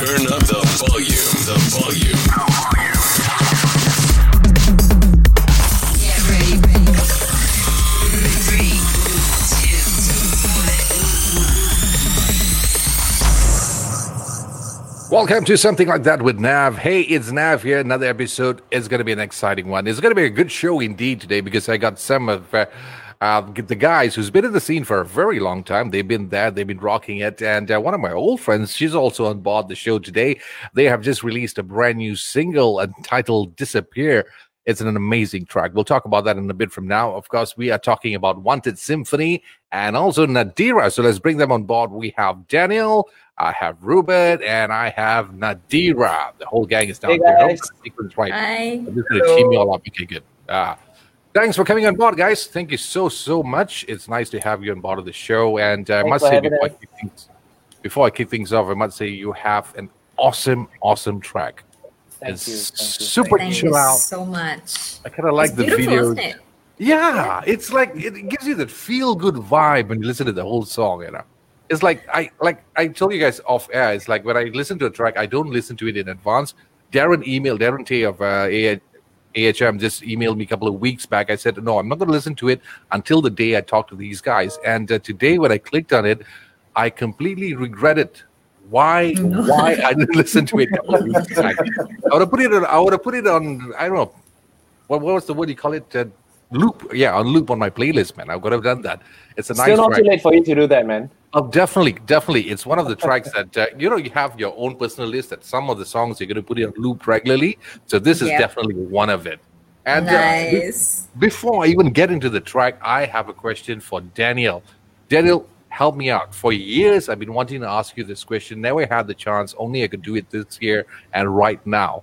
Turn up the volume, the volume. Welcome to something like that with Nav. Hey, it's Nav here. Another episode. It's going to be an exciting one. It's going to be a good show indeed today because I got some of uh, uh, the guys who's been in the scene for a very long time. They've been there. They've been rocking it. And uh, one of my old friends, she's also on board the show today. They have just released a brand new single entitled "Disappear." It's an amazing track. We'll talk about that in a bit from now. Of course, we are talking about Wanted Symphony and also Nadira. So let's bring them on board. We have Daniel, I have Ruben, and I have Nadira. The whole gang is down Hey, there. Hope guys. sequence right. Hi. I'm just going to team you all up. Okay, good. Uh, thanks for coming on board, guys. Thank you so, so much. It's nice to have you on board of the show. And uh, I must say, before I, kick things, before I kick things off, I must say you have an awesome, awesome track. Thank it's you. Thank you. super Thank chill you out. so much. I kind of like It's the video. isn't it? Yeah, it's like it gives you that feel good vibe when you listen to the whole song, you know. It's like I like I told you guys off air, it's like when I listen to a track, I don't listen to it in advance. Darren emailed Darren Tay of uh, A- AHM just emailed me a couple of weeks back. I said, No, I'm not gonna listen to it until the day I talk to these guys. And uh, today when I clicked on it, I completely regretted why why I didn't listen to it a couple of weeks back. I would have put it on I would have put it on I don't know what, what was the word you call it? Uh, loop. Yeah, on loop on my playlist, man. I would have done that. It's a Still nice not track. too late for you to do that, man. Oh, definitely, definitely. It's one of the tracks that uh, you know you have your own personal list. That some of the songs you're going to put on loop regularly. So this is definitely one of it. And uh, be- nice. before I even get into the track, I have a question for Daniel. Daniel, help me out. For years, I've been wanting to ask you this question. Never had the chance. Only I could do it this year and right now.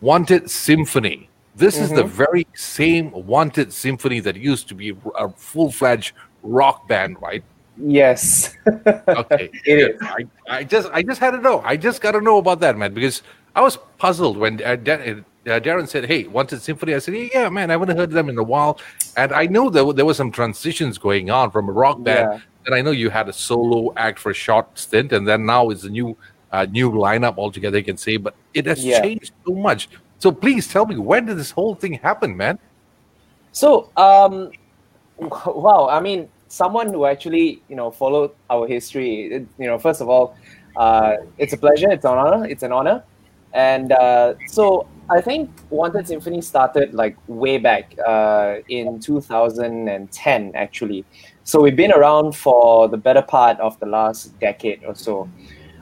Wanted Symphony. This is the very same Wanted Symphony that used to be a full fledged rock band, right? Yes. Okay, It is. I, I just I just had to know. I just got to know about that, man, because I was puzzled when uh, Dan- uh, Darren said, "Hey, Wanted Symphony." I said, "Yeah, man, I haven't heard them in a while," and I know that there were some transitions going on from a rock band. Yeah. And I know you had a solo act for a short stint, and then now it's a new uh, new lineup altogether. You can say, but it has Yeah. changed so much. So please tell me, when did this whole thing happen, man? So, um, wow. I mean, someone who actually, you know, followed our history. It, you know, first of all, uh, it's a pleasure. It's an honor. It's an honor. And uh, so, I think Wanted Symphony started like way back uh, in 2010, actually. So we've been around for the better part of the last decade or so.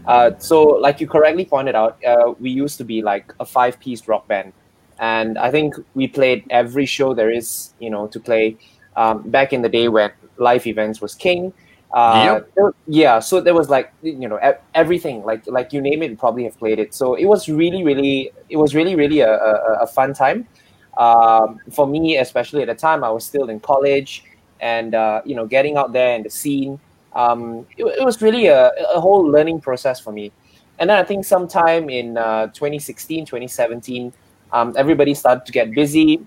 Uh, so, like you correctly pointed out, uh, we used to be like a five-piece rock band, and I think we played every show there is, you know, to play. Um, back in the day when live events was king. Uh, Yep. yeah, so there was like you know everything, like like you name it, we probably have played it. So it was really, really, it was really, really a, a, a fun time um, for me, especially at the time. I was still in college, and uh, you know, getting out there in the scene, um, it, it was really a, a whole learning process for me. And then I think sometime in uh, 2016, 2017, um, everybody started to get busy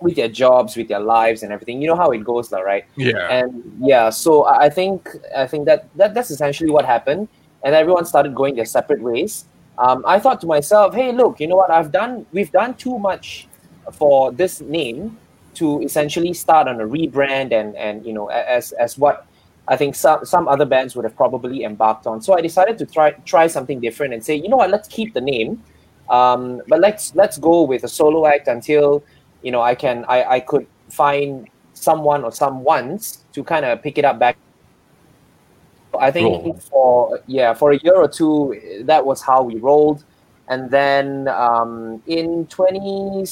with their jobs, with their lives, and everything. You know how it goes, lah, right? Yeah, and yeah so i think i think that, that that's essentially what happened. And everyone started going their separate ways. Um, i thought to myself hey look you know what? I've done we've done too much for this name to essentially start on a rebrand and and you know as as what i think some some other bands would have probably embarked on. So i decided to try try something different and say you know what? Let's keep the name. Um, but let's let's go with a solo act until you know i can i i could find someone or someone's to kind of pick it up back. I think Roll. for yeah for a year or two that was how we rolled, and then um, in 20,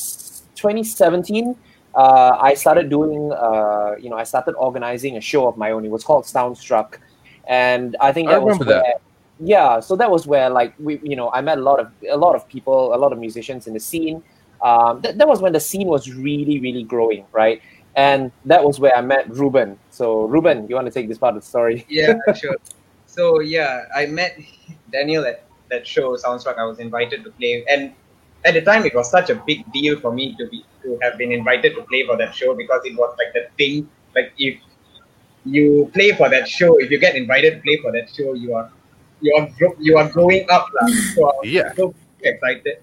2017 uh, I started doing uh, you know I started organizing a show of my own. It was called Soundstruck, and I think I that was remember that. yeah so that was where like we you know I met a lot of a lot of people a lot of musicians in the scene. Um, that, that was when the scene was really really growing right and that was where I met Ruben. So Ruben, you want to take this part of the story? yeah, sure. So yeah, I met Daniel at that show Soundstruck. I was invited to play, and at the time it was such a big deal for me to be to have been invited to play for that show because it was like the thing. Like if you play for that show, if you get invited to play for that show, you are you are you are growing up, lah. So I was Yeah. so excited.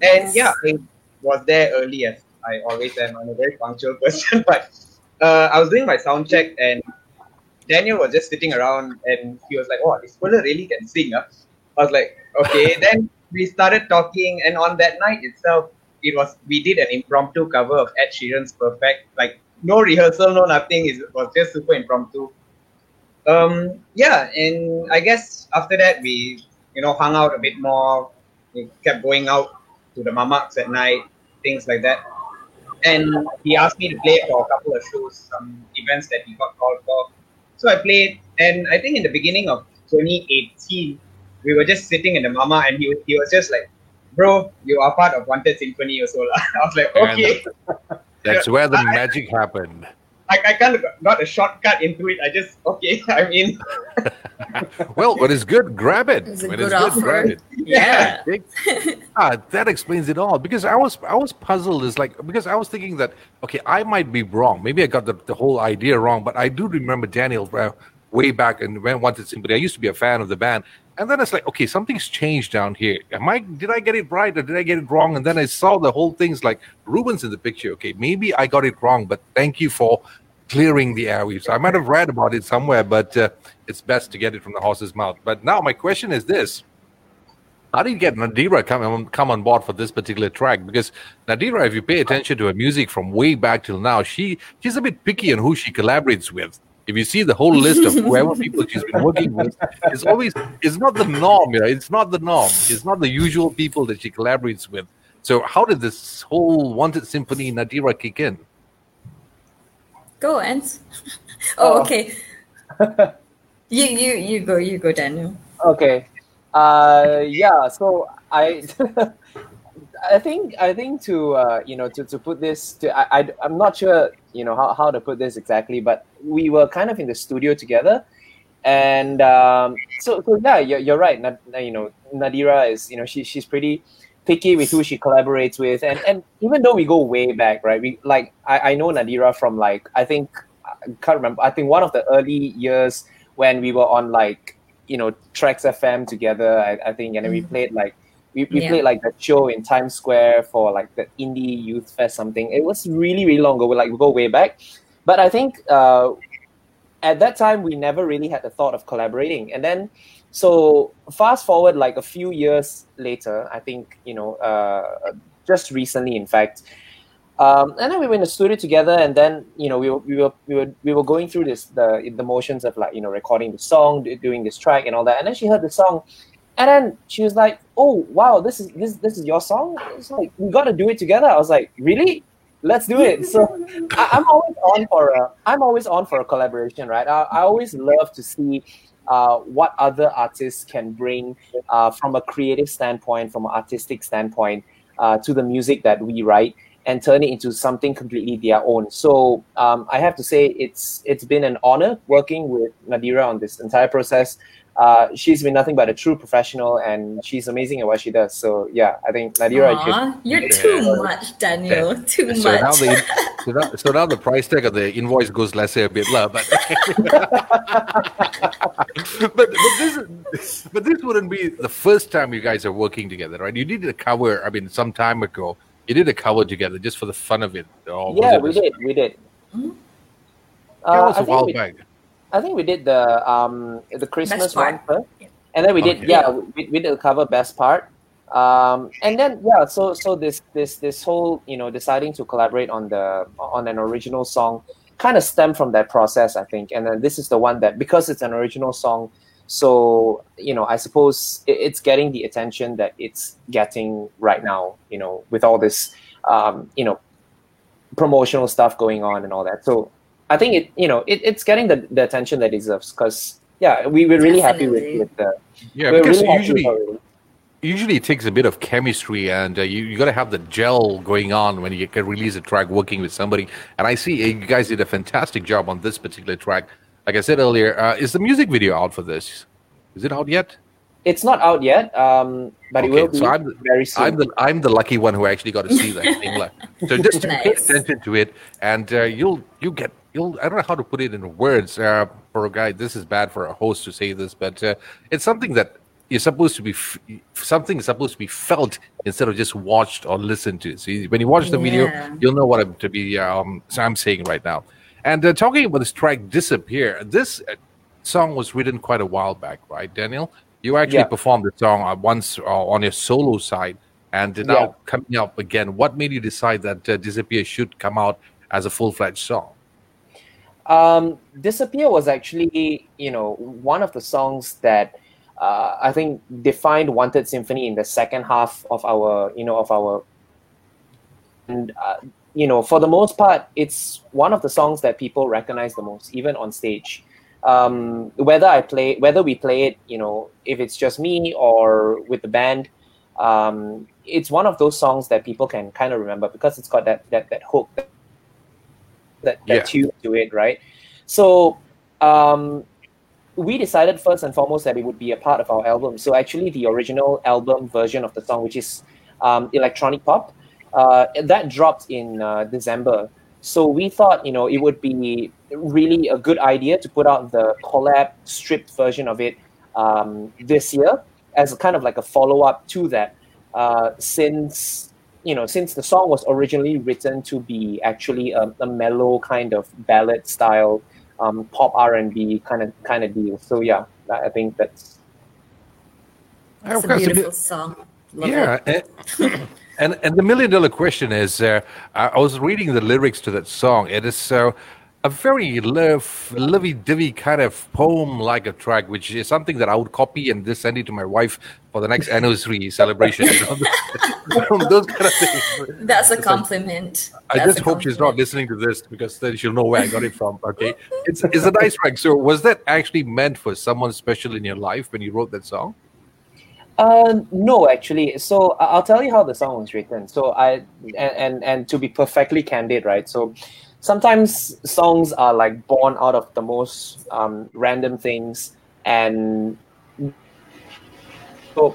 And yeah, I was there early as I always am. I'm a very punctual person, but uh, I was doing my sound check and Daniel was just sitting around and he was like, "Oh, this fella really can sing." ah." I was like, "Okay." then we started talking, and on that night itself, it was we did an impromptu cover of Ed Sheeran's "Perfect." Like no rehearsal, no nothing. It was just super impromptu. Um, yeah, and I guess after that we, you know, hung out a bit more. We kept going out to the mamaks at night, things like that. And he asked me to play for a couple of shows, some events that he got called for. So I played, and I think in the beginning of 2018, we were just sitting in the mama, and he, he was just like, "Bro, you are part of Wanted Symphony also." lah." I was like, And- "Okay." That's where the magic happened. I, I kind of got a shortcut into it. I just okay. I mean, Well, when it's good, grab it. It's when good it's good, grab it. Yeah. Big- ah, that explains it all. Because I was I was puzzled. Is like because I was thinking that okay, I might be wrong. Maybe I got the, the whole idea wrong. But I do remember Daniel uh, way back and when once Wanted Symphony. I used to be a fan of the band, and then it's like okay, something's changed down here. Am I did I get it right or did I get it wrong? And then I saw the whole thing's like Ruben's in the picture. Okay, maybe I got it wrong, but thank you for clearing the airwaves. I might have read about it somewhere, but uh, it's best to get it from the horse's mouth. But now my question is this. How did you get Nadira come on, come on board for this particular track? Because Nadira, if you pay attention to her music from way back till now, she she's a bit picky on who she collaborates with. If you see the whole list of whoever people she's been working with, it's always it's not the norm, you know, it's not the norm. It's not the usual people that she collaborates with. So how did this whole Wanted Symphony Nadira kick in? Go, Ans. oh, Oh. okay. you you you go you go, Daniel. Okay. Uh, yeah. So I, I think I think to uh, you know to, to put this to I, I I'm not sure you know how, how to put this exactly, but we were kind of in the studio together, and um, so so yeah, you're, you're right. Nad, you know, Nadira is you know she she's pretty picky with who she collaborates with, and and even though we go way back, right? We like I, I know Nadira from like I think I can't remember. I think one of the early years when we were on like you know Trax FM together. I, I think, and then we played like we, we Yeah. played like that show in Times Square for like the indie youth fest something. It was really really long ago. We like we go way back, but I think uh, at that time we never really had the thought of collaborating, and then so fast forward like a few years later, I think you know uh, just recently, in fact. Um, and then we were in the studio together, and then you know we were we were we were we were going through this the the motions of like you know recording the song, doing this track, and all that. And then she heard the song, and then she was like, "Oh wow, this is this this is your song." It's like we got to do it together. I was like, "Really? Let's do it." So I, I'm always on for a I'm always on for a collaboration, right? I, I always love to see uh, what other artists can bring uh, from a creative standpoint, from an artistic standpoint, uh, to the music that we write and turn it into something completely their own. So um, I have to say it's it's been an honor working with Nadira on this entire process. Uh, she's been nothing but a true professional, and she's amazing at what she does. So yeah, I think Nadira. you should- Aw, you're Yeah. too much, Daniel. Too So now much. the so now, so now the price tag of the invoice goes lesser a bit, lah. But but but this but this wouldn't be the first time you guys are working together, right? You did a cover. I mean, some time ago, you did a cover together just for the fun of it. Or was yeah, it we a- did, we did. Mhm. Uh, Yeah, it was I a think while we- back. I think we did the um the Christmas Best part. one first, and then we did Okay. yeah we, we did the cover best part, um and then yeah so so this this this whole you know deciding to collaborate on the on an original song kind of stemmed from that process I think, and then this is the one that because it's an original song, so you know I suppose it, it's getting the attention that it's getting right now you know with all this um you know promotional stuff going on and all that. So I think it you know it, it's getting the, the attention that it deserves because yeah we we're really happy with, with the Yeah, because really usually usually it takes a bit of chemistry and uh, you, you got to have the gel going on when you can release a track working with somebody. And i see uh, you guys did a fantastic job on this particular track. Like i said earlier uh, is the music video out for this? Is it out yet? It's not out yet, um, but it will be so I'm- very soon. I'm the I'm the lucky one who actually got to see that so just pay Nice. attention to it, and uh, you'll you get you'll I don't know how to put it in words uh, for a guy. This is bad for a host to say this, but uh, it's something that is supposed to be f- something is supposed to be felt instead of just watched or listened to. So you- when you watch the video, you'll know what I'm to be um, so I'm saying right now. And uh, talking about this track "Disappear," this uh, song was written quite a while back, right, Daniel? You actually Yeah. performed the song uh, once uh, on your solo side, and now Yeah. coming up again. What made you decide that uh, "Disappear" should come out as a full-fledged song? Um, Disappear was actually, you know, one of the songs that uh, I think defined Wanted Symphony in the second half of our, you know, of our. And uh, you know, for the most part, it's one of the songs that people recognize the most, even on stage. Um, whether I play, whether we play it, you know, if it's just me or with the band, um, it's one of those songs that people can kind of remember because it's got that that that hook, that that, that Yeah. tune to it, right? So um, we decided first and foremost that it would be a part of our album. So actually, the original album version of the song, which is um, electronic pop, uh, that dropped in uh, December. So we thought, you know, it would be really a good idea to put out the collab stripped version of it um, this year as a kind of like a follow up to that. Uh, since you know, since the song was originally written to be actually a, a mellow kind of ballad style um, pop R and B kind of kind of deal. So yeah, I I think that's It's Of a course, beautiful song. Love yeah, and, and and the million dollar question is: uh, I I was reading the lyrics to that song. It is uh, a very love, lovey-dovey kind of poem-like a track, which is something that I would copy and just send it to my wife for the next anniversary celebration. Those kind of things. That's a compliment. I That's just a hope she's not listening to this because then she'll know where I got it from. Okay, it's it's a nice track. So was that actually meant for someone special in your life when you wrote that song? Uh, no, actually. So I- I'll tell you how the song was written. So I and and, and to be perfectly candid, right? So sometimes songs are like born out of the most um, random things, and so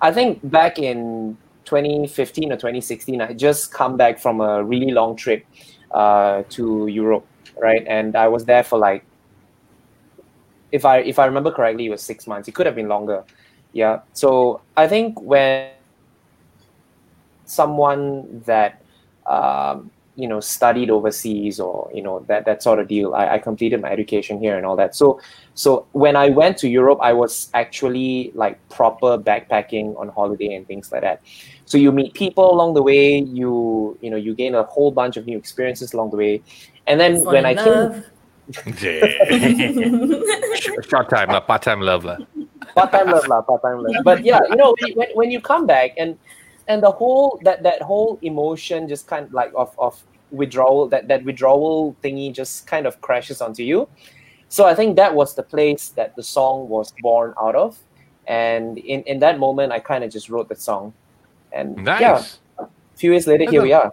I think back in 2015 or 2016, I just come back from a really long trip uh, to Europe, right? And I was there for like, if I if I remember correctly, it was six months. It could have been longer. Yeah. So I think when someone that um, you know studied overseas or you know that that sort of deal, I, I completed my education here and all that. So so when I went to Europe, I was actually like proper backpacking on holiday and things like that. So you meet people along the way. You you know you gain a whole bunch of new experiences along the way, and then Fall when in I came. Short time, lah, part time love. lah. part time love, lah, part time love. But yeah, you know, when, when you come back and and the whole that that whole emotion just kind of like of of withdrawal that that withdrawal thingy just kind of crashes onto you. So I think that was the place that the song was born out of, and in in that moment, I kind of just wrote the song, and Nice. yeah, a few years later, here we are.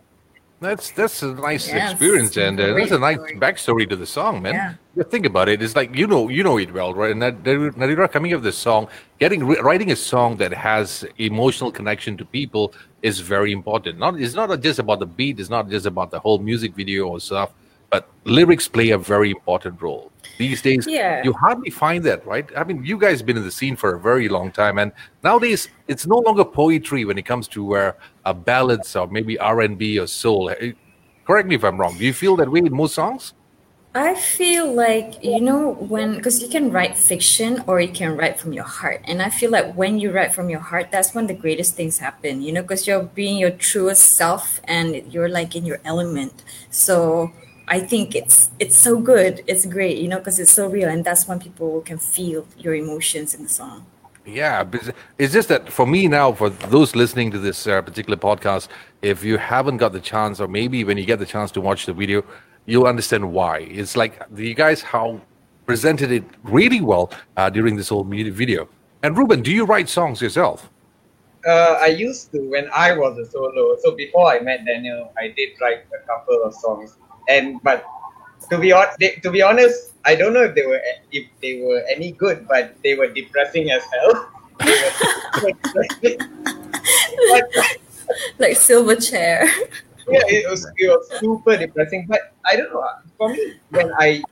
That's that's a nice Yes, experience, and uh, that's a nice story. backstory to the song, man. Yeah. You think about it. It's like you know you know it well, right? And that Nadira coming up with this song, getting writing a song that has emotional connection to people is very important. Not it's not just about the beat. It's not just about the whole music video or stuff, but lyrics play a very important role these days. Yeah. You hardly find that, right? I mean, you guys been in the scene for a very long time, and nowadays it's no longer poetry when it comes to uh, uh, ballads or maybe R and B or soul. Correct me if I'm wrong. Do you feel that way in most songs? I feel like, you know, when, because you can write fiction or you can write from your heart. And I feel like when you write from your heart, that's when the greatest things happen, you know, because you're being your truest self and you're like in your element. So I think it's it's so good. It's great, you know, because it's so real. And that's when people can feel your emotions in the song. Yeah, but it's just that for me now, for those listening to this uh, particular podcast, if you haven't got the chance, or maybe when you get the chance to watch the video, you'll understand why. It's like you guys how presented it really well uh, during this whole video. And Ruben, do you write songs yourself? Uh, I used to when I was a solo. So before I met Daniel, I did write a couple of songs. And but to be on, they, to be honest, I don't know if they were if they were any good, but they were depressing as hell. but, like Silverchair. yeah, it was it was super depressing. But I don't know. For me, when I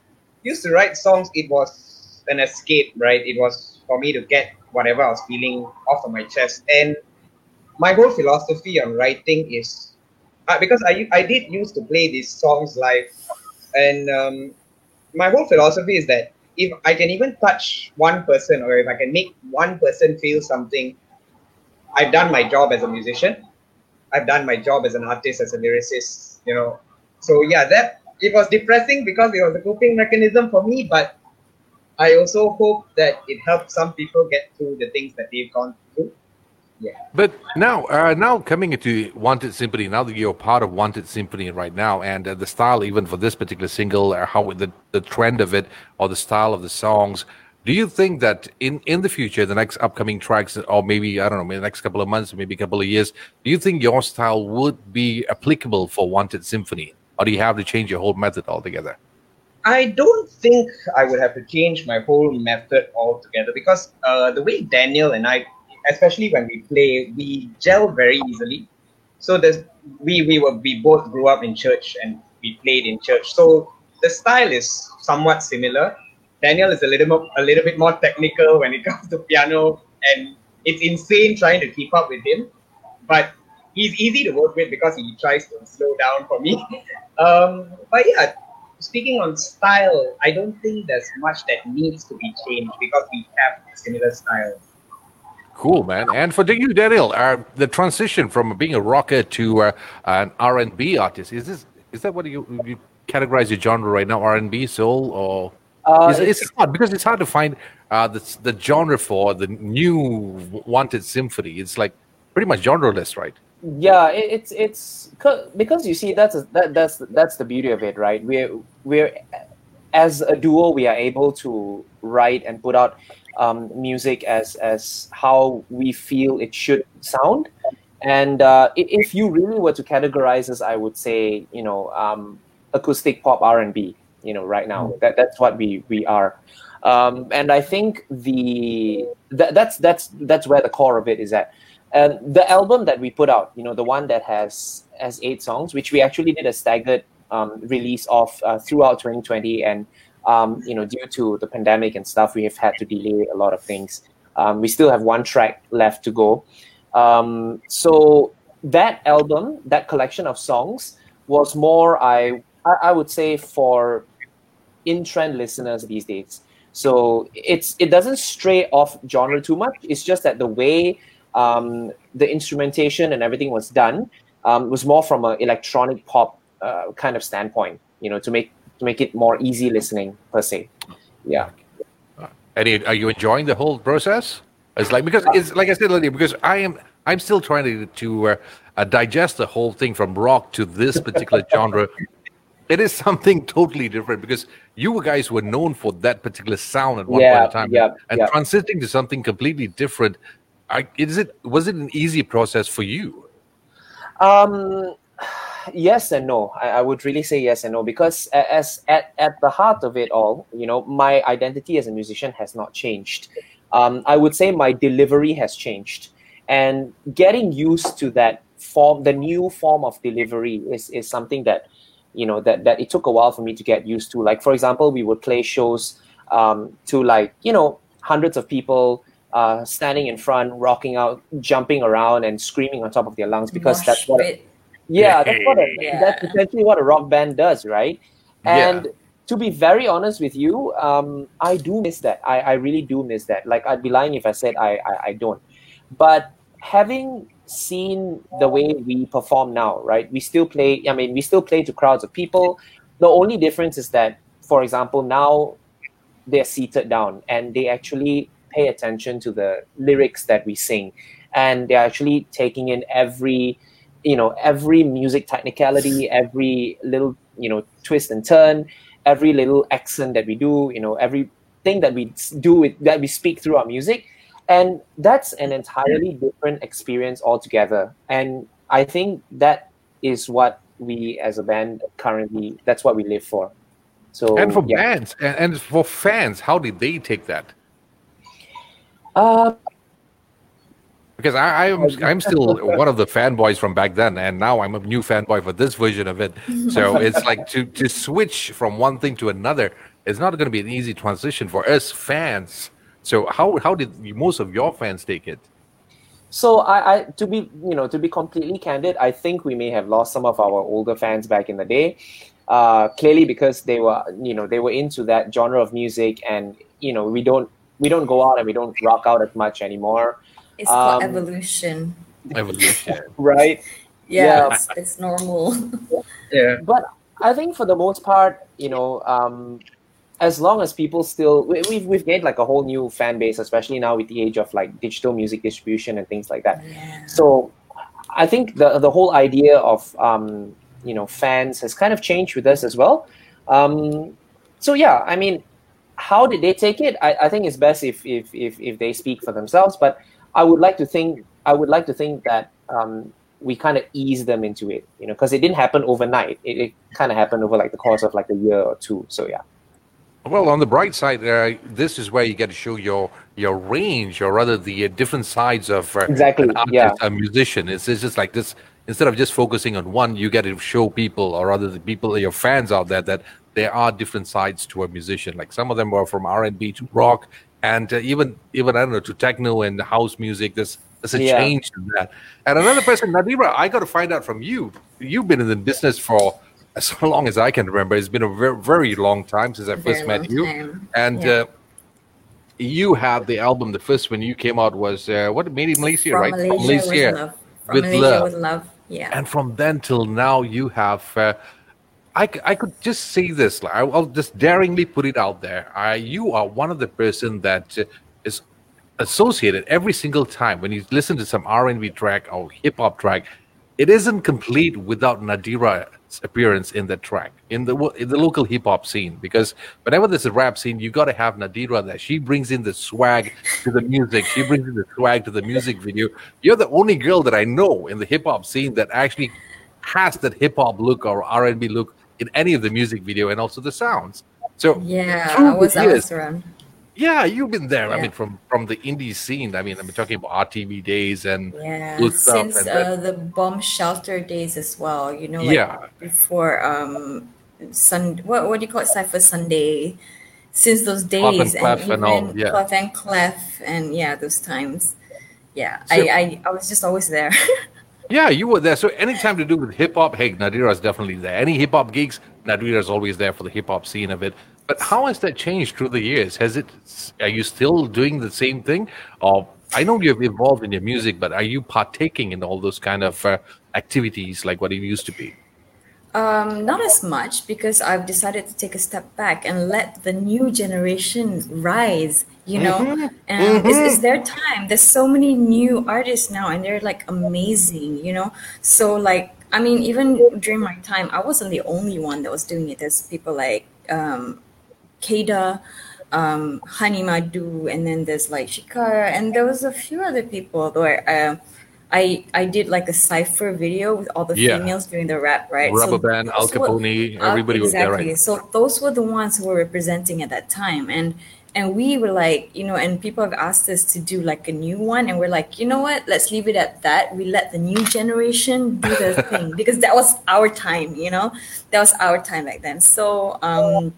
used to write songs, it was an escape, right? It was for me to get whatever I was feeling off of my chest. And my whole philosophy on writing is because I I did used to play these songs live, and um, my whole philosophy is that if I can even touch one person or if I can make one person feel something, I've done my job as a musician. I've done my job as an artist, as a lyricist, you know. So yeah, that it was depressing because it was a coping mechanism for me, but I also hope that it helps some people get through the things that they've gone through. Yeah. But now, uh, now coming into Wanted Symphony, now that you're part of Wanted Symphony right now, and uh, the style, even for this particular single, or how the the trend of it, or the style of the songs, do you think that in in the future, the next upcoming tracks, or maybe I don't know, maybe the next couple of months, maybe a couple of years, do you think your style would be applicable for Wanted Symphony, or do you have to change your whole method altogether? I don't think I would have to change my whole method altogether because uh, the way Daniel and I, especially when we play, we gel very easily. So there's we we were we both grew up in church and we played in church. So the style is somewhat similar. Daniel is a little more a little bit more technical when it comes to piano, and it's insane trying to keep up with him. But he's easy to work with because he tries to slow down for me. Um, but yeah, speaking on style, I don't think there's much that needs to be changed because we have similar styles. Cool, man. And for you, Daniel, uh, the transition from being a rocker to uh, an R and B artist is this is that what you you categorize your genre right now? R and B, soul, or Uh, it's, it's hard because it's hard to find uh, the the genre for the new Wanted Symphony. It's like pretty much genreless, right? yeah it, it's it's because you see that's a, that that's that's the beauty of it right we're we're as a duo we are able to write and put out um, music as as how we feel it should sound. And uh, if you really were to categorize us i would say you know um, acoustic pop r&b you know right now that, that's what we we are. Um, and i think the that, that's that's that's where the core of it is at. And the album that we put out, you know, the one that has has eight songs, which we actually did a staggered um, release of uh, throughout 2020, and um, you know, due to the pandemic and stuff, we have had to delay a lot of things. Um, we still have one track left to go. Um, so that album, that collection of songs, was more I I, would say for in trend listeners these days. So it's it doesn't stray off genre too much. It's just that the way um, the instrumentation and everything was done um, was more from an electronic pop uh, kind of standpoint. You know, to make to make it more easy listening per se. Yeah. And are you enjoying the whole process? It's like because it's like I said earlier because I am I'm still trying to to uh, digest the whole thing from rock to this particular genre. It is something totally different because you guys were known for that particular sound at one Yeah, point in time, yeah, and yeah. transiting to something completely different. I, is it was it an easy process for you? Um, yes and no. I, I would really say yes and no because as at, at the heart of it all, you know, my identity as a musician has not changed. Um, I would say my delivery has changed, and getting used to that form, the new form of delivery, is is something that you know that that it took a while for me to get used to. Like for example, we would play shows um, to like you know hundreds of people uh, standing in front, rocking out, jumping around, and screaming on top of their lungs because that's what pit. Yeah, that's what a, Yeah. that's essentially what a rock band does, right? And to be very honest with you, um, I do miss that. I, I really do miss that. Like I'd be lying if I said I, I, I don't. But having seen the way we perform now, right? We still play. I mean, we still play to crowds of people. The only difference is that, for example, now they're seated down and they actually pay attention to the lyrics that we sing, and they're actually taking in every you know every music technicality every little you know twist and turn every little accent that we do you know everything that we do with that we speak through our music and that's an entirely different experience altogether and i think that is what we as a band currently that's what we live for so and for yeah. bands and, and for fans, how did they take that? Uh, because I, I'm I'm still one of the fanboys from back then, and now I'm a new fanboy for this version of it. So it's like to to switch from one thing to another is not going to be an easy transition for us fans. So how how did most of your fans take it? So I, I to be you know to be completely candid, I think we may have lost some of our older fans back in the day. Uh, clearly because they were you know they were into that genre of music, and you know we don't we don't go out and we don't rock out as much anymore, It's called Um, evolution. Evolution. right? Yeah, yeah. It's, it's normal. Yeah. But I think for the most part, you know, um, as long as people still we, we've we've gained like a whole new fan base, especially now with the age of like digital music distribution and things like that. yeah. So I think the the whole idea of um, you know fans has kind of changed with us as well. Um, so yeah, I mean, how did they take it? I, I think it's best if, if if if they speak for themselves. But I would like to think I would like to think that um, we kind of ease them into it, you know, because it didn't happen overnight. It, it kind of happened over like the course of like a year or two. So yeah. Well, on the bright side, uh, this is where you get to show your your range, or rather the uh, different sides of uh, Exactly, an artist, yeah. a musician. It's, it's just like this. Instead of just focusing on one, you get to show people, or rather the people, your fans out there, that there are different sides to a musician. Like some of them are from R and B to rock, and uh, even even I don't know to techno and house music. There's there's a Yeah. change in that. And another person, Nadira, I got to find out from you. You've been in the business for as long as I can remember. It's been a very, very long time since I first Very met you. time. And Yeah. uh, you have the album. The first one you came out was uh, what made in Malaysia, From right? Malaysia, with love. From with Malaysia love. with love. Yeah. And from then till now, you have. I, I could just say this. like, I'll just daringly put it out there. I, you are one of the person that uh, associated every single time when you listen to some R&B track or hip hop track. It isn't complete without Nadira's appearance in that track in the in the local hip hop scene. Because whenever there's a rap scene, you got to have Nadira there. She brings in the swag to the music. She brings in the swag to the music video. You're the only girl that I know in the hip hop scene that actually has that hip hop look or R and B look in any of the music video and also the sounds. So yeah, I was, I was around. yeah, you've been there. I mean, from from the indie scene. I mean, I'm talking about RTV days and Yeah, since and uh, the bomb shelter days as well. You know, like Yeah. before um, Sun. What what do you call it? Cypher Sunday. Since those Clef and days, Clef and all, even yeah. Clef and Clef, and yeah, those times. Yeah, So- I, I I was just always there. yeah, you were there. So anytime to do with hip hop, hey, Nadira is definitely there. Any hip hop gigs, Nadira is always there for the hip hop scene of it. But how has that changed through the years? Has it? Are you still doing the same thing, or I know you've evolved in your music, but are you partaking in all those kind of uh, activities like what it used to be? Um, not as much because I've decided to take a step back and let the new generation rise. You know, and it's, it's their time. There's so many new artists now, and they're like amazing. You know, so like I mean, even during my time, I wasn't the only one that was doing it. There's people like um, Kada, um, Hani Madu, and then there's like Shikara, and there was a few other people where uh, I I did like a cipher video with all the Yeah. females doing the rap, right? Rubber Band, Al those were- Capone, uh, everybody was there, exactly. right? So those were the ones who were representing at that time, and and we were like, you know, and people have asked us to do like a new one, and we're like, you know what? Let's leave it at that. We let the new generation do their thing because that was our time, you know, that was our time back then. So um,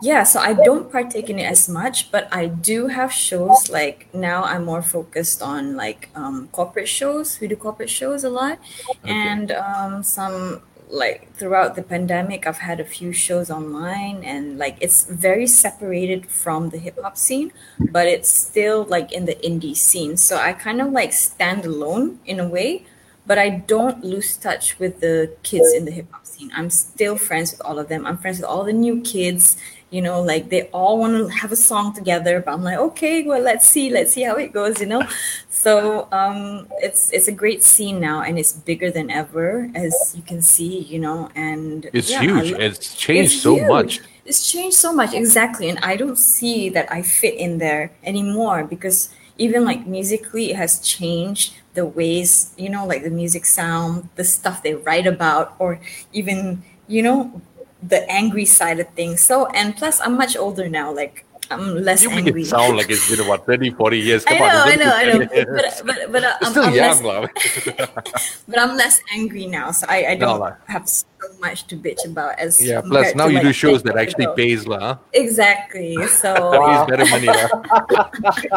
yeah, so I don't partake in it as much, but I do have shows. Like now, I'm more focused on like um, corporate shows. We do corporate shows a lot, and um, some like throughout the pandemic, I've had a few shows online, and like it's very separated from the hip hop scene, but it's still like in the indie scene. So I kind of like stand alone in a way, but I don't lose touch with the kids in the hip hop scene. I'm still friends with all of them. I'm friends with all the new kids. You know, like they all want to have a song together, but I'm like, okay, well, let's see, let's see how it goes. You know, so um, it's it's a great scene now, and it's bigger than ever, as you can see. You know, and It's yeah, huge. It's changed it's so huge. much. It's changed so much, exactly. And I don't see that I fit in there anymore because even like musically, it has changed the ways, you know, like the music sound, the stuff they write about, or even, you know, the angry side of things. So, and plus, I'm much older now. Like, I'm less You make angry. it sound like it's been about 30, 40 years. I know, on, I know, I know. But but but, It's uh, I'm, still I'm young, less, but I'm less angry now, so I, I don't lah. have so much to bitch about as Yeah, plus now you like, do shows that actually ago. pays, lah. Exactly. So Pays uh, better money,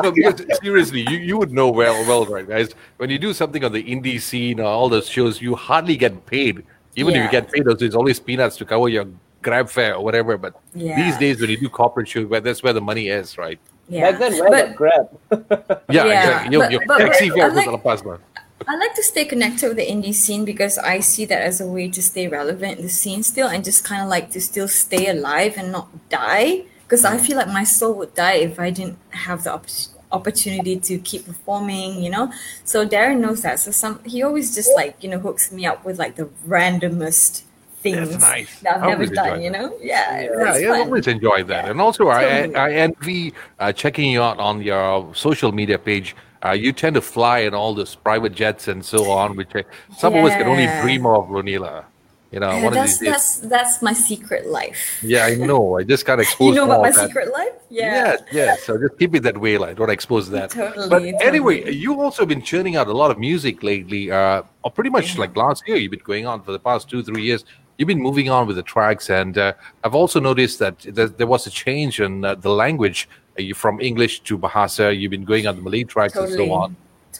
no, because seriously, you, you would know well, well, right, guys. When you do something on the indie scene or all those shows, you hardly get paid. Even if you get paid, also, it's always peanuts to cover your grab fare or whatever. But these days, when you do corporate shows, that's where the money is, right? yeah. Back then, where but the grab? Yeah, Yeah, exactly. Your, but- your but- but taxi fare I goes like- on the. I like to stay connected with the indie scene because I see that as a way to stay relevant in the scene still and just kind of like to still stay alive and not die. Because I mm. feel like my soul would die if I didn't have the opp- opportunity to keep performing, you know? So Darren knows that. So some he always just like, you know, hooks me up with like the randomest things nice. that I've I never always done, you that. know? Yeah. Yeah, yeah, I always enjoy that. Yeah. And also, I, Totally. I, I envy uh, checking you out on your social media page. Uh, you tend to fly in all those private jets and so on, which I, some of us can only dream of, Runila. You know, Yeah, of that's that's that's my secret life. Yeah, I know. I just can't expose You know about my that. secret life? Yeah. Yeah, yes. So just keep it that way, like don't expose that. Totally, But anyway, totally. you've also been churning out a lot of music lately. Uh, or pretty much like last year, you've been going on for the past two, three years. You've been moving on with the tracks, and uh, I've also noticed that there, there was a change in uh, the language. Uh, you from English to Bahasa. You've been going on the Malay tracks and so on.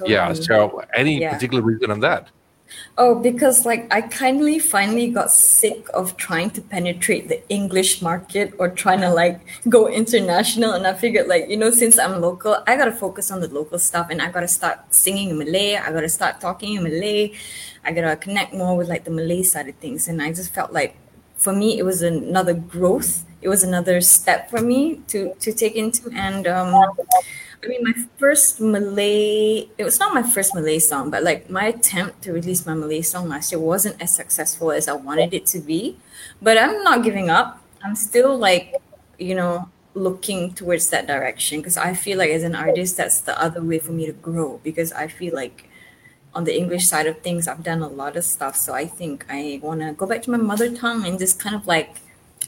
Yeah. Totally. So, any Yeah. particular reason on that? Oh, because like I kindly finally got sick of trying to penetrate the English market or trying to like go international. And I figured like, you know, since I'm local, I gotta focus on the local stuff and I gotta start singing in Malay. I gotta start talking in Malay. I gotta connect more with like the Malay side of things. And I just felt like for me it was another growth. It was another step for me to to take into and um I mean, my first Malay, it was not my first Malay song, but like my attempt to release my Malay song last year wasn't as successful as I wanted it to be. But I'm not giving up. I'm still like, you know, looking towards that direction because I feel like as an artist, that's the other way for me to grow because I feel like on the English side of things, I've done a lot of stuff. So I think I want to go back to my mother tongue and just kind of like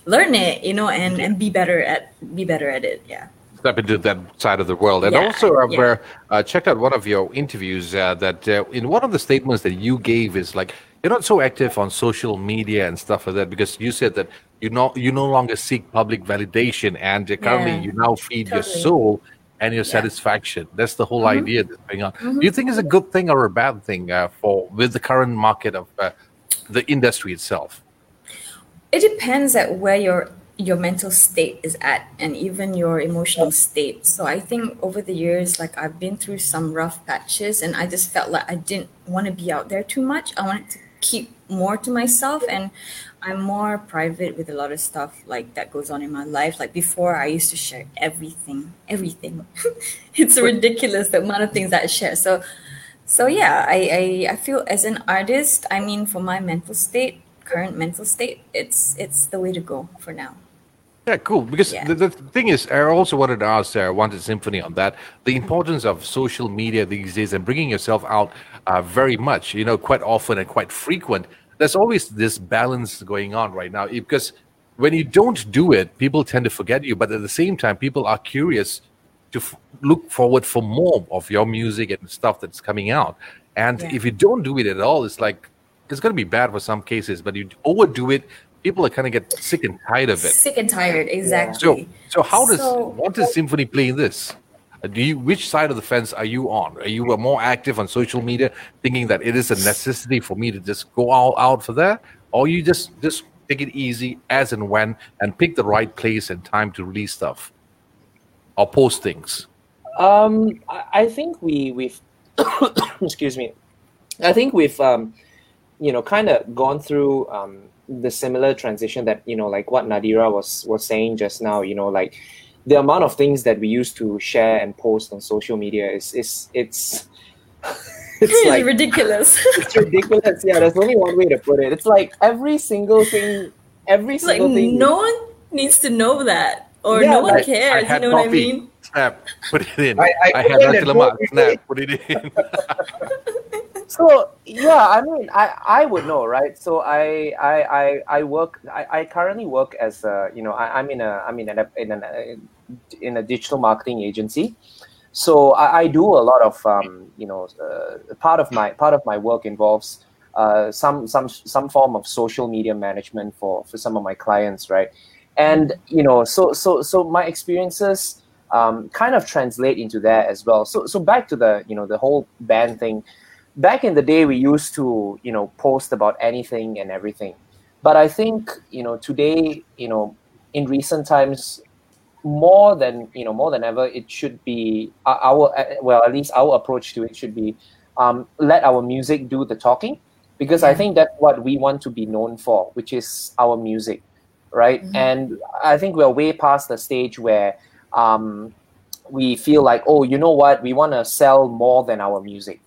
learn it, you know, and, and be better at be better at it. Yeah. Step into that side of the world. And Yeah, also, I've yeah. uh, uh, checked out one of your interviews uh, that uh, in one of the statements that you gave is like you're not so active on social media and stuff like that because you said that you know you no longer seek public validation and uh, currently Yeah, you now feed your soul and your satisfaction. That's the whole Mhm. idea that's going on. Do you think it's a good thing or a bad thing uh, for with the current market of uh, the industry itself? it depends at where your your mental state is at and even your emotional state. So i think over the years like i've been through some rough patches and i just felt like i didn't want to be out there too much. I wanted to keep more to myself and i'm more private with a lot of stuff like that goes on in my life. Like before i used to share everything everything. It's ridiculous the amount of things that i share. So so yeah I, I i feel as an artist i mean for my mental state current mental state it's it's the way to go for now Yeah, cool. Because Yeah. the, the thing is, I also wanted to ask uh, Wanted Symphony on that the importance of social media these days and bringing yourself out uh, very much, you know, quite often and quite frequent. There's always this balance going on right now because when you don't do it, people tend to forget you. But at the same time, people are curious to f- look forward for more of your music and stuff that's coming out. And Yeah. if you don't do it at all, it's like it's going to be bad for some cases. But you overdo it, people are kind of get sick and tired of it. sick and tired So, exactly so so how does So- what does Symphony play in this? Uh, Do you which side of the fence are you on? Are you uh, more active on social media, thinking that it is a necessity for me to just go all out for that, or you just just take it easy as and when and pick the right place and time to release stuff or post things? Um, I, I think we we've excuse me. I think we've um, you know kind of gone through um, the similar transition that you know like what Nadira was was saying just now. You know like the amount of things that we used to share and post on social media is is it's it's like ridiculous it's ridiculous. Yeah, there's only one way to put it. It's like every single thing, every It's like single thing. no one needs to know that or Yeah, no one like, cares you had know what i mean Snap, put it in. I- I I, had opened nasi the lemak. Snap, put it in. So yeah, I mean, I I would know, right? So I I I, I work. I, I currently work as a, you know I, I'm in a I'm in an in an, uh, in a digital marketing agency. So I, I do a lot of um, you know uh, part of my part of my work involves uh, some some some form of social media management for for some of my clients, right? And you know, so so so my experiences um, kind of translate into that as well. So so back to the you know the whole band thing. Back in the day, we used to you know post about anything and everything, but I think you know today you know in recent times more than you know more than ever it should be uh, our uh, well at least our approach to it should be um, let our music do the talking. Because I think that's what we want to be known for, which is our music, right? And I think we're way past the stage where um, we feel like, oh, you know what, we want to sell more than our music.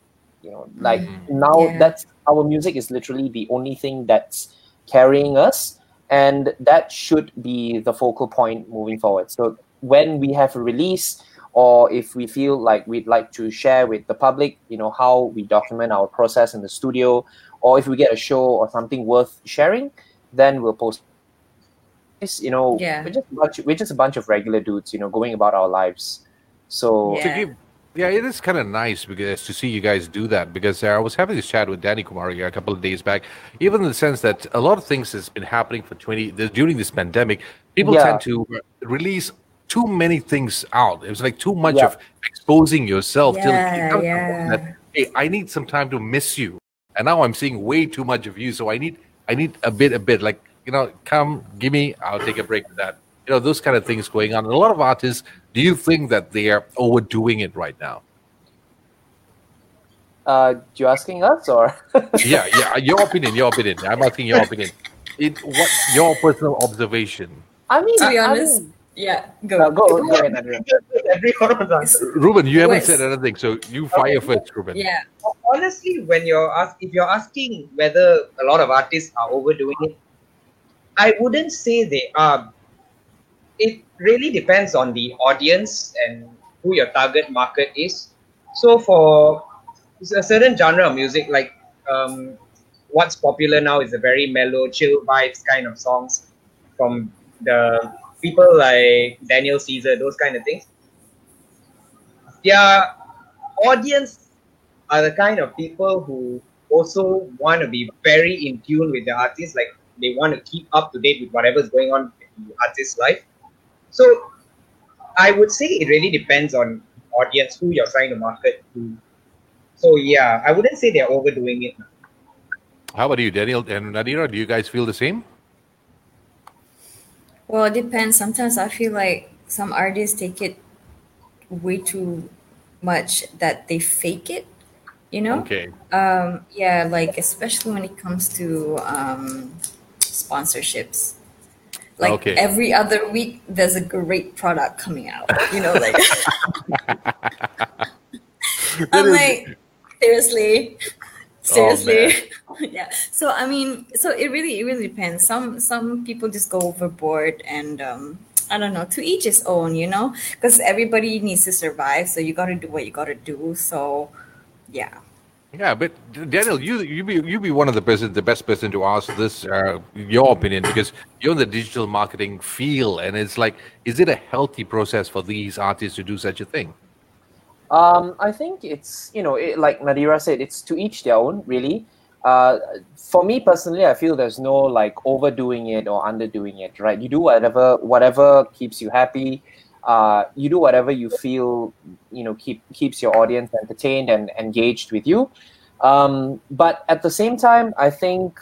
You know, like mm. now Yeah. that's our music is literally the only thing that's carrying us, and that should be the focal point moving forward. So when we have a release or if we feel like we'd like to share with the public you know how we document our process in the studio or if we get a show or something worth sharing then we'll post this you know Yeah. we're just a bunch, we're just a bunch of regular dudes you know going about our lives so Yeah. to give yeah it is kind of nice because to see you guys do that because uh, i was having this chat with danny kumari a couple of days back even in the sense that a lot of things has been happening for 20 the, during this pandemic people Yeah. tend to uh, release too many things out it was like too much Yeah. of exposing yourself Yeah, come to the yeah. that, hey i need some time to miss you and now i'm seeing way too much of you so i need i need a bit a bit like you know come give me i'll take a break with that you know those kind of things going on and a lot of artists do you think that they are overdoing it right now uh you asking us or yeah, yeah. Your opinion, your opinion. I'm asking your opinion. It what your personal observation? i mean To be I honest, mean- yeah, uh, go. go, go ahead, Adrian. Everyone's answer. Ruben, you haven't Wes. said anything, so you fire first, Ruben. Yeah, honestly, when you're ask, if you're asking whether a lot of artists are overdoing it, I wouldn't say they are. It really depends on the audience and who your target market is. So for a certain genre of music, like um, what's popular now is a very mellow, chill vibes kind of songs from the people like Daniel Caesar, those kind of things. Their audience are the kind of people who also want to be very in tune with the artist, like they want to keep up to date with whatever's going on in the artist's life. So I would say it really depends on audience who you're trying to market to. So yeah, I wouldn't say they're overdoing it. How about you, Daniel and Nadira? Do you guys feel the same? Well, it depends. Sometimes I feel like some artists take it way too much that they fake it, you know? Okay. Um, yeah, like especially when it comes to um, sponsorships. Like Okay. every other week, there's a great product coming out. You know, like I'm like, seriously, seriously, yeah. So I mean, so it really, it really depends. Some some people just go overboard, and um, I don't know. To each his own, you know, because everybody needs to survive. So you got to do what you got to do. So, yeah. Yeah, but Daniel, you you be you be one of the person, the best person to ask this uh, your opinion because you're in the digital marketing field, and it's like, is it a healthy process for these artists to do such a thing? Um, I think it's you know it, like Nadira said, it's to each their own. Really, uh, for me personally, I feel there's no like overdoing it or underdoing it. Right? You do whatever whatever keeps you happy. Uh, you do whatever you feel you know keep keeps your audience entertained and engaged with you. Um, but at the same time, I think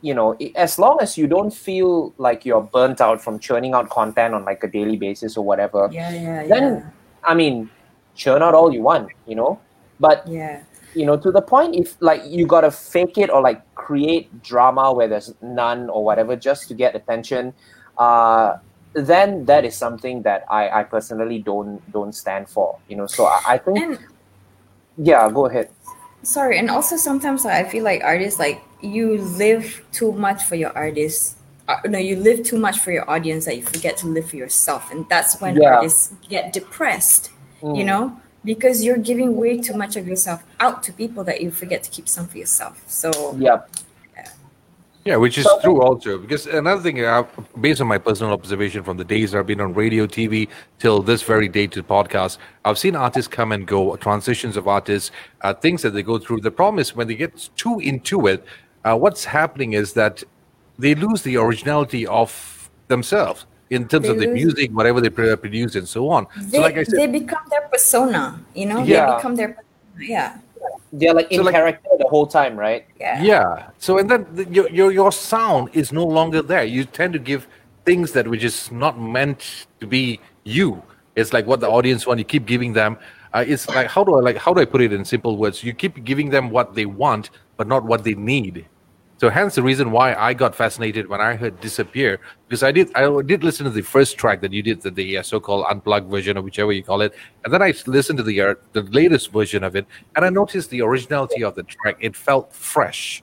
you know as long as you don't feel like you're burnt out from churning out content on like a daily basis or whatever Yeah, yeah, then I mean, churn out all you want, you know. But yeah. you know, to the point, if like you gotta fake it or like create drama where there's none or whatever just to get attention, uh, then that is something that I, I personally don't don't stand for. You know, so I, I think And yeah, go ahead. sorry, and also sometimes I feel like artists like you live too much for your artists. Uh, no, you live too much for your audience that you forget to live for yourself, and that's when Yeah. artists get depressed. You Mm. know, because you're giving way too much of yourself out to people that you forget to keep some for yourself. So Yeah. Yeah, which is So- true also. Because another thing, uh, based on my personal observation from the days I've been on radio, TV, till this very day to podcast, I've seen artists come and go, transitions of artists, uh, things that they go through. The problem is when they get too into it, uh, what's happening is that they lose the originality of themselves in terms They of the music, whatever they produce, and so on. They, so, like I said, they become their persona, you know? Yeah. They become their yeah. They're like in So, like- character the whole time, right? Yeah. Yeah. So and then the, your, your your sound is no longer there. You tend to give things that which is not meant to be you. It's like what the audience want. You keep giving them. Uh, it's like how do I like how do I put it in simple words? You keep giving them what they want, but not what they need. So hence the reason why I got fascinated when I heard "Disappear" because I did I did listen to the first track that you did, the, the uh, so-called unplugged version or whichever you call it, and then I listened to the uh, the latest version of it, and I noticed the originality of the track. It felt fresh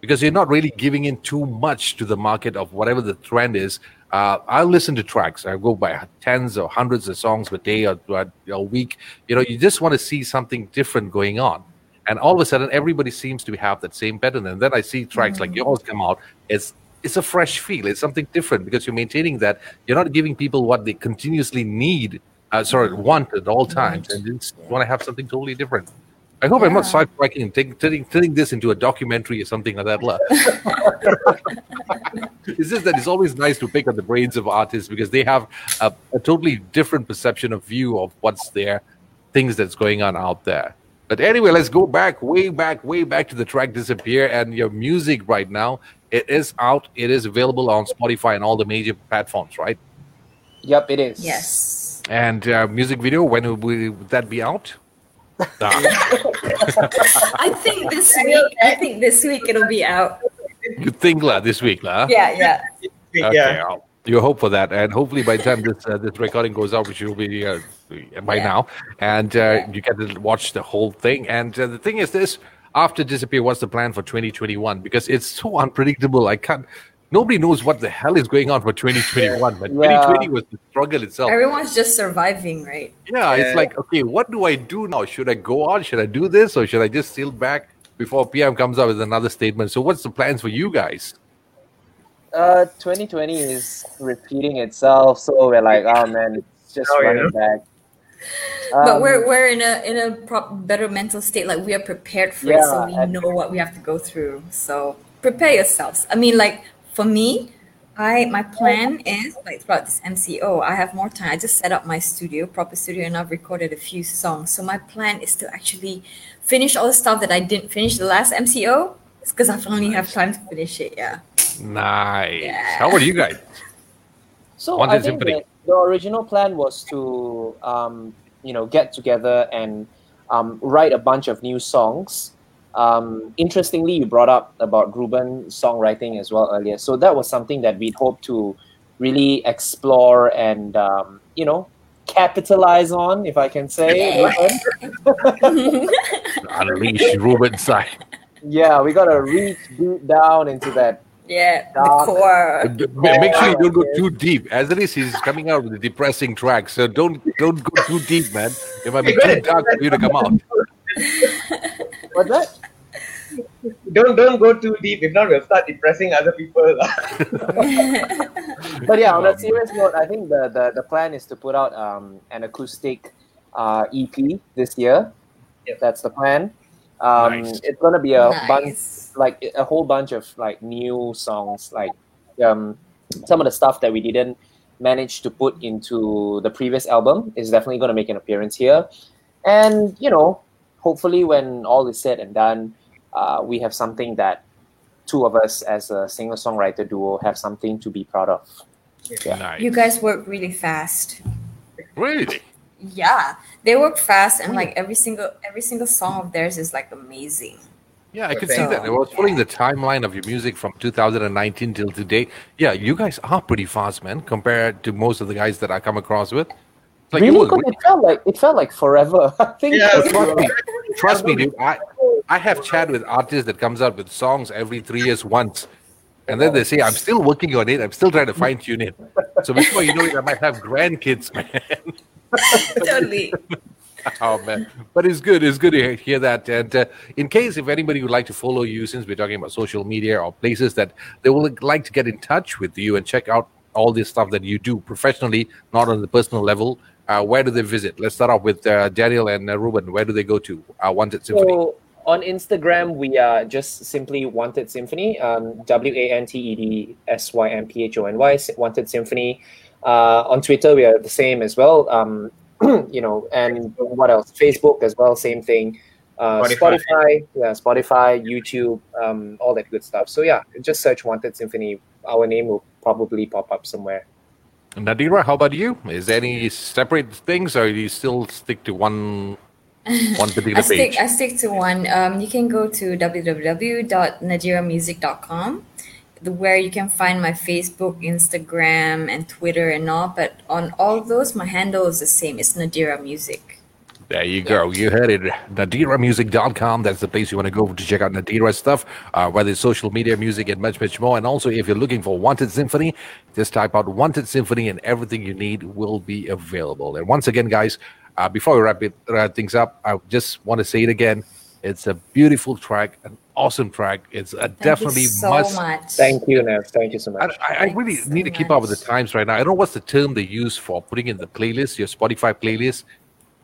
because you're not really giving in too much to the market of whatever the trend is. Uh, I listen to tracks. I go by tens or hundreds of songs per day or, or a week. You know, you just want to see something different going on. And all of a sudden, everybody seems to have that same pattern. And then I see tracks like yours come out. It's it's a fresh feel. It's something different because you're maintaining that. You're not giving people what they continuously need, uh, sorry, want at all times, and you just want to have something totally different. I hope I'm not Yeah. sidetracking and taking, turning, turning this into a documentary or something like that. it's just that it's always nice to pick on the brains of artists because they have a, a totally different perception of view of what's there, things that's going on out there. But anyway, let's go back, way back, way back to the track Disappear and your music right now. It is out. It is available on Spotify and all the major platforms, right? Yep, it is. Yes. And uh, music video, when will we- would that be out? I think this week. I think this week it'll be out. you think lah, this week, lah? Yeah, yeah. Okay, Yeah. I'll- you hope for that, and hopefully by the time this uh, this recording goes out, which will be uh, by Yeah. now, and uh, you get to watch the whole thing. And uh, the thing is, this after disappear, what's the plan for 2021? Because it's so unpredictable. I can't. Nobody knows what the hell is going on for 2021. But Yeah. 2020 was the struggle itself. Everyone's just surviving, right? Yeah, Yeah. it's like, okay, what do I do now? Should I go on? Should I do this? Or should I just seal back before PM comes out with another statement? So, what's the plans for you guys? Uh, 2020 is repeating itself, so we're like, oh man, it's just Oh, yeah. running back. but Um, we're we're in a in a prop, better mental state. Like we are prepared for it, so we and- know what we have to go through. So prepare yourselves. I mean, like for me, I my plan is like throughout this MCO, I have more time. I just set up my studio, proper studio, and I've recorded a few songs. So my plan is to actually finish all the stuff that I didn't finish the last MCO. Because I finally have time to finish it. Yeah. Nice. Yeah. How about you guys? So I think that the original plan was to, um, you know, get together and um, write a bunch of new songs. Um, interestingly, you brought up about Ruben songwriting as well earlier. So that was something that we'd hope to really explore and, um, you know, capitalize on, if I can say. Ruben. Unleash Ruben side. Yeah, we gotta reach deep down into that. Yeah. The Dark. core. Make sure you don't go too deep. As it is, he's coming out with a depressing track, so don't don't go too deep, man. It might be too dark for you to come out. What's that? Don't don't go too deep. If not, we'll start depressing other people. but yeah, on a serious note, I think the, the, the plan is to put out um, an acoustic uh, EP this year. Yep. That's the plan. Um, Nice. It's gonna be a bunch, like a whole bunch of like new songs, like um, some of the stuff that we didn't manage to put into the previous album is definitely gonna make an appearance here. And you know, hopefully, when all is said and done, uh, we have something that two of us as a singer songwriter duo have something to be proud of. Nice. You guys work really fast. Really? Yeah, they work fast, and like every single every single song of theirs is like amazing. Yeah, I could see that. I was following the timeline of your music from 2019 till today. Yeah, you guys are pretty fast, man, compared to most of the guys that I come across with. It's Like it really. It felt like it felt like forever. I think. Yeah. trust me, trust me, dude. I I have chat with artists that comes out with songs every three years once, and then they say I'm still working on it. I'm still trying to fine tune it. So before you know it, I might have grandkids, man. totally. oh man, but it's good. It's good to hear- hear that. And uh, in case if anybody would like to follow you, since we're talking about social media or places that they would like to get in touch with you and check out all this stuff that you do professionally, not on the personal level, uh, where do they visit? Let's start off with uh, Daniel and uh, Ruben. Where do they go to? Uh, Wanted Symphony. So on Instagram, we are just simply Wanted Symphony, um, W A N T E D S Y M P H O N Y, Wanted Symphony. Uh, on Twitter, we are the same as well. Um, you know, and what else? Facebook as well, same thing. Uh, Spotify. Spotify. yeah, Spotify, YouTube, um, all that good stuff. So yeah, just search Wanted Symphony. Our name will probably pop up somewhere. Nadira, how about you? Is there any separate things, or do you still stick to one one particular I stick page? I stick to one. Um, you can go to www.nadiramusic.com the- where you can find my Facebook, Instagram, and Twitter and all. But on all those, my handle is the same. It's Nadira Music. There you go. You heard it. NadiraMusic.com. That's the place you want to go to check out Nadira's stuff, uh, whether it's social media, music, and much, much more. And also, if you're looking for Wanted Symphony, just type out Wanted Symphony and everything you need will be available. And once again, guys, uh, before we wrap, it, wrap things up, I just want to say it again. It's a beautiful track, an awesome track. It's a Thank definitely you so must. much. Thank you, Nev. Thank you so much. I, I Thank really so need to keep up with the times right now. I don't know what's the term they use for putting in the playlist, your Spotify playlist.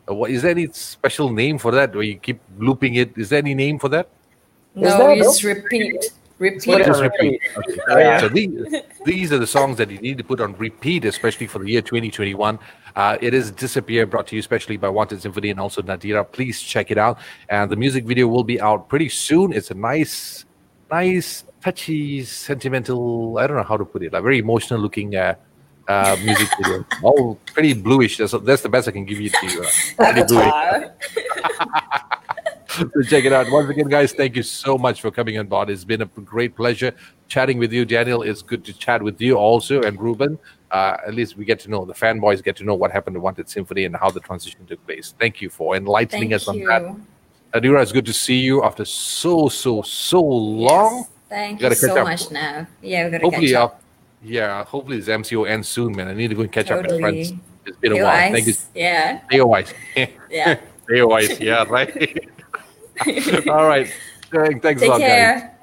Uh, what is there any special name for that? Where you keep looping it? Is there any name for that? No, there, you no? just repeat. Repeat. What Just repeat. Okay. Oh, yeah. So these, these are the songs that you need to put on repeat, especially for the year 2021. Uh, it is Disappear, brought to you especially by Wanted Symphony and also Nadira. Please check it out. And the music video will be out pretty soon. It's a nice, nice, touchy, sentimental, I don't know how to put it, like very emotional looking uh, uh, music video. Oh, pretty bluish. That's, that's the best I can give you to uh, pretty bluish. Avatar. So check it out. Once again, guys, thank you so much for coming on board. It's been a great pleasure chatting with you, Daniel. It's good to chat with you also, and Ruben. Uh, at least we get to know the fanboys get to know what happened to Wanted Symphony and how the transition took place. Thank you for enlightening Thank us on that. Adira, it's good to see you after so so so long. Yes. Thank you so up. much, now. Yeah, we gotta Hopefully, catch uh, up. yeah, hopefully this MCO ends soon, man. I need to go and catch up with Totally. friends. It's been a while. Ice. Thank you. Yeah. Ayo, Ice. Yeah. Ayo, Ice. Yeah, right. All right. Thanks a Take lot, guys. care.